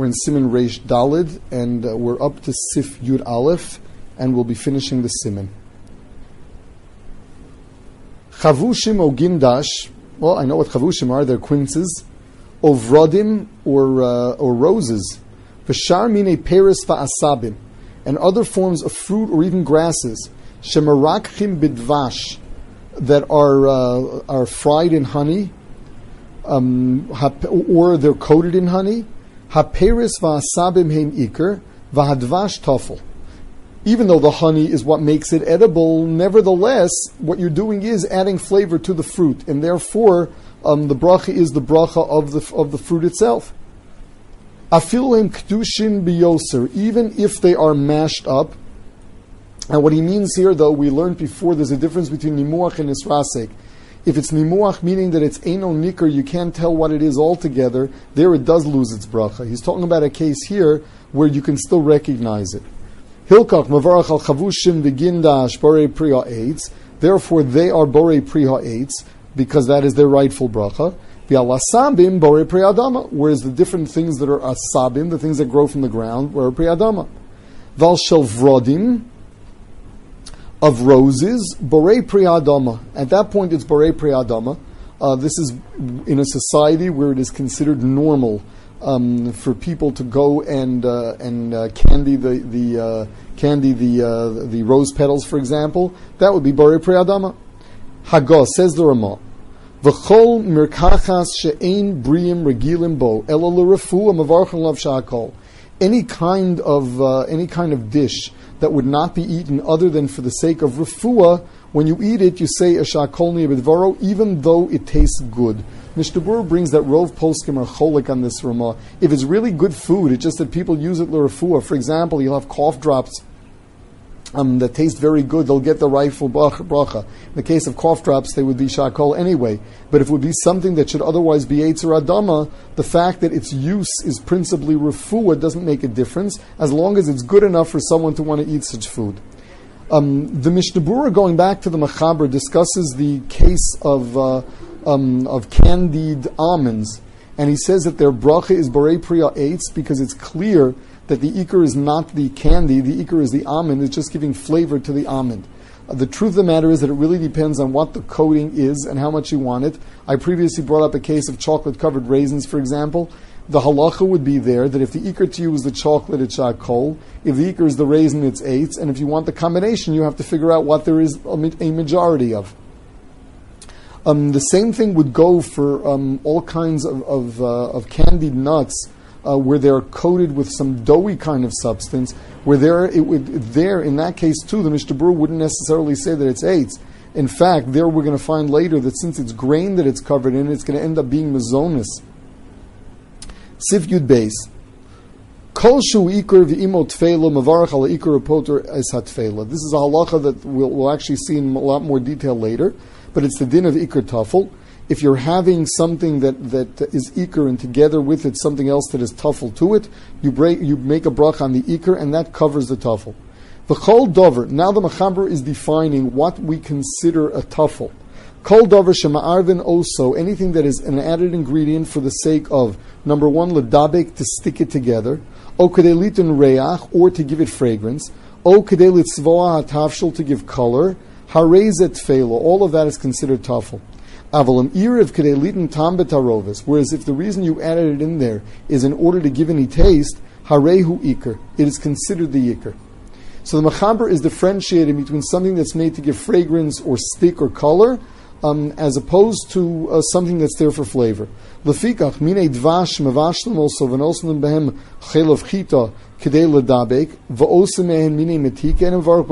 We're in Siman Reish Dalid, and uh, we're up to Sif Yud Aleph, and we'll be finishing the Siman. Chavushim Gindash, well, I know what Chavushim are, they're quinces, Ovradim or, uh, or roses, Vashar mine Peris va'asabim, and other forms of fruit or even grasses, Shemarakchim bidvash, that are, uh, are fried in honey, um, or they're coated in honey, Haperis va'asabim heim iker, v'hadvash tafel. Even though the honey is what makes it edible, nevertheless, what you're doing is adding flavor to the fruit, and therefore um, the bracha is the bracha of the of the fruit itself. Afilim kedushin biyoser, even if they are mashed up. And what he means here, though, we learned before, there's a difference between nimuach and nisrasek. If it's nimuach, meaning that it's eno nikr, you can't tell what it is altogether, there it does lose its bracha. He's talking about a case here where you can still recognize it. Hilkach mavarach al chavushim v'gindash borei priya eitz. Therefore, they are borei priya eitz because that is their rightful bracha. V'alasabim borei priya adama. Whereas the different things that are asabim, the things that grow from the ground, were priya adama. Val shel vrodim of roses, Borei Priyadama. At that point, it's Borei Priyadama. Uh, this is in a society where it is considered normal um, for people to go and uh, and uh, candy the the uh, candy the uh, the rose petals, for example. That would be Borei Priyadama. Hagos says the Ramah. V'chol mirkachas she'ein briim regilim bo ela l'refuah mavarchan lav shakol. Any kind of uh, any kind of dish that would not be eaten other than for the sake of refuah, when you eat it, you say ashakolni bidvaro, even though it tastes good. Mishnah brings that Rov Poskim are cholik on this Ramah. If it's really good food, it's just that people use it l'refuah. For example, you'll have cough drops um, that taste very good, they'll get the rightful bracha. In the case of cough drops, they would be shakol anyway. But if it would be something that should otherwise be Eitzer Adama, the fact that its use is principally refuah doesn't make a difference, as long as it's good enough for someone to want to eat such food. Um, the Mishnah Berurah, going back to the Machaber, discusses the case of, uh, um, of candied almonds, and he says that their bracha is Borei Priya Eitz because it's clear that the ikr is not the candy, the ikr is the almond, it's just giving flavor to the almond. Uh, the truth of the matter is that it really depends on what the coating is and how much you want it. I previously brought up a case of chocolate covered raisins, for example. The halacha would be there that if the ikr to you is the chocolate, it's shakol. If the ikr is the raisin, it's eight. And if you want the combination, you have to figure out what there is a majority of. Um, the same thing would go for um, all kinds of, of, uh, of candied nuts uh, where they're coated with some doughy kind of substance, where there it would there in that case too, the Mishnah Berurah wouldn't necessarily say that it's eight. In fact, there we're going to find later that since it's grain that it's covered in, it's going to end up being mazonis. Sif Yud Beis. Kol shu ikur v'imo tfeila mavarach ala ikur poter es hatfeila. This is a halacha that we'll, we'll actually see in a lot more detail later, but it's the din of ikur tafel if you're having something that, that is ikr and together with it something else that is tuffle to it, you break you make a brach on the ikr and that covers the tuffle. The kol dover. Now the machaber is defining what we consider a tuffle. Kol dover shema'arvin also anything that is an added ingredient for the sake of number one ledabek to stick it together, o kedelitun reach or to give it fragrance, o kedelit tafshel to give color, harezet felo. All of that is considered tuffle. Avalim iriv kedelitin tam betarovis. Whereas if the reason you added it in there is in order to give any taste, harehu ikr. It is considered the ikr. So the machaber is differentiating between something that's made to give fragrance or stick or color, um, as opposed to uh, something that's there for flavor. Lefikach dvash also behem chita kedei ledabek v'osim mehen and bar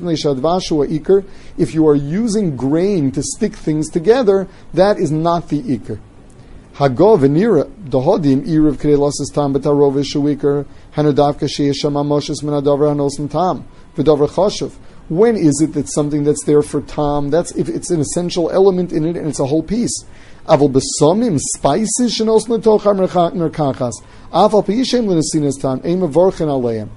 b'nei shadvashu iker. If you are using grain to stick things together, that is not the iker. Hagov v'nira irav kedei tam ishu iker sheyesham amoshes hanosim tam. When is it that something that's there for Tom, That's if it's an essential element in it and it's a whole piece. Aval besomim spices shenos. Aval tam mevorchen aleim.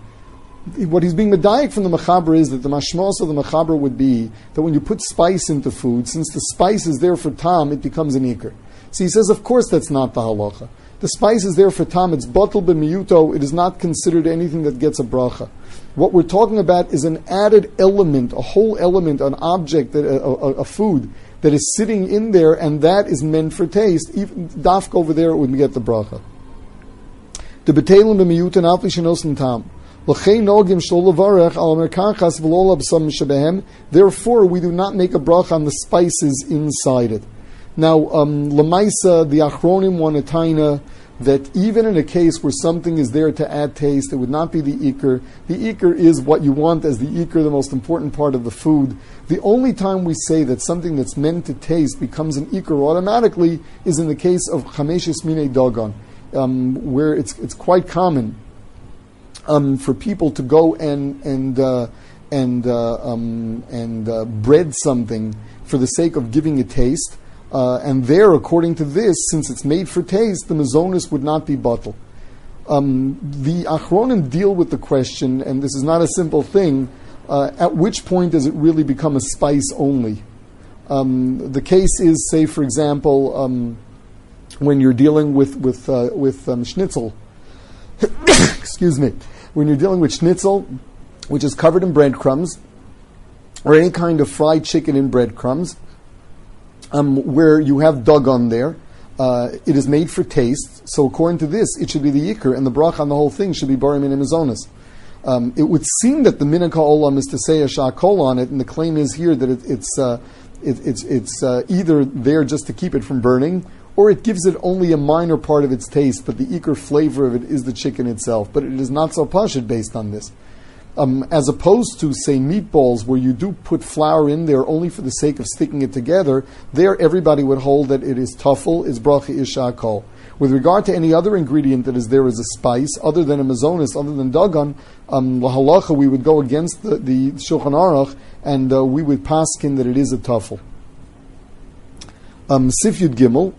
What he's being medayik from the machaber is that the mashmos of the machaber would be that when you put spice into food, since the spice is there for tam, it becomes an ikr. So he says, of course, that's not the halacha. The spice is there for tam. It's bottle b'miyuto. It is not considered anything that gets a bracha. What we're talking about is an added element, a whole element, an object, that, a, a, a food that is sitting in there, and that is meant for taste. Even dafk over there, it would get the bracha. The betelim b'miyuto nafli shenos tam. Therefore, we do not make a bracha on the spices inside it. Now, um, Lamaisa, the Achronim want a taina that even in a case where something is there to add taste, it would not be the ikr. The ikr is what you want as the ikr, the most important part of the food. The only time we say that something that's meant to taste becomes an ikr automatically is in the case of chameshis mine dogon, um, where it's, it's quite common um, for people to go and, and, uh, and, uh, um, and uh, bread something for the sake of giving it taste uh, and there, according to this, since it's made for taste, the mazonis would not be bottle. Um, the Achronim deal with the question, and this is not a simple thing, uh, at which point does it really become a spice only? Um, the case is, say, for example, um, when you're dealing with, with, uh, with um, schnitzel, excuse me, when you're dealing with schnitzel, which is covered in breadcrumbs, or any kind of fried chicken in breadcrumbs, um, where you have dagon there. Uh, it is made for taste, so according to this, it should be the yikr, and the bracha on the whole thing should be barim and amazonas. Um, it would seem that the minaka olam is to say a shakol on it, and the claim is here that it, it's uh, it, it's it's uh, either there just to keep it from burning, or it gives it only a minor part of its taste, but the ikr flavor of it is the chicken itself. But it is not so pashit based on this um, as opposed to say meatballs where you do put flour in there only for the sake of sticking it together. There, everybody would hold that it is tuffle, is bracha ishakol. With regard to any other ingredient that is there as a spice, other than a mazonis, other than dagan, um, lahalacha, we would go against the, the Shulchan Aruch and uh, we would paskin that it is a tuffle. Um, Sifyud Gimel.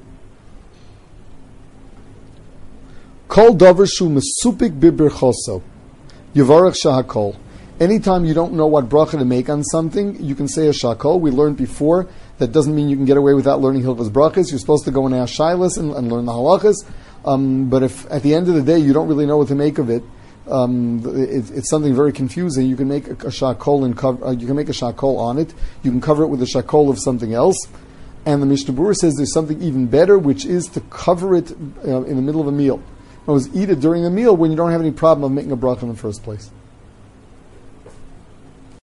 Kol davar shu mesupik bibirchoso. Yivarach Shahakol. Anytime you don't know what bracha to make on something, you can say a shakol. We learned before that doesn't mean you can get away without learning hilchas brachas. You're supposed to go and ask shilas and, and learn the halachas. Um, but if at the end of the day you don't really know what to make of it, um, it, it's something very confusing. You can make a, a shakol and cover, uh, you can make a shakol on it. You can cover it with a shakol of something else. And the Mishnah Berurah says there's something even better, which is to cover it uh, in the middle of a meal was eat it during the meal when you don't have any problem of making a bracha in the first place.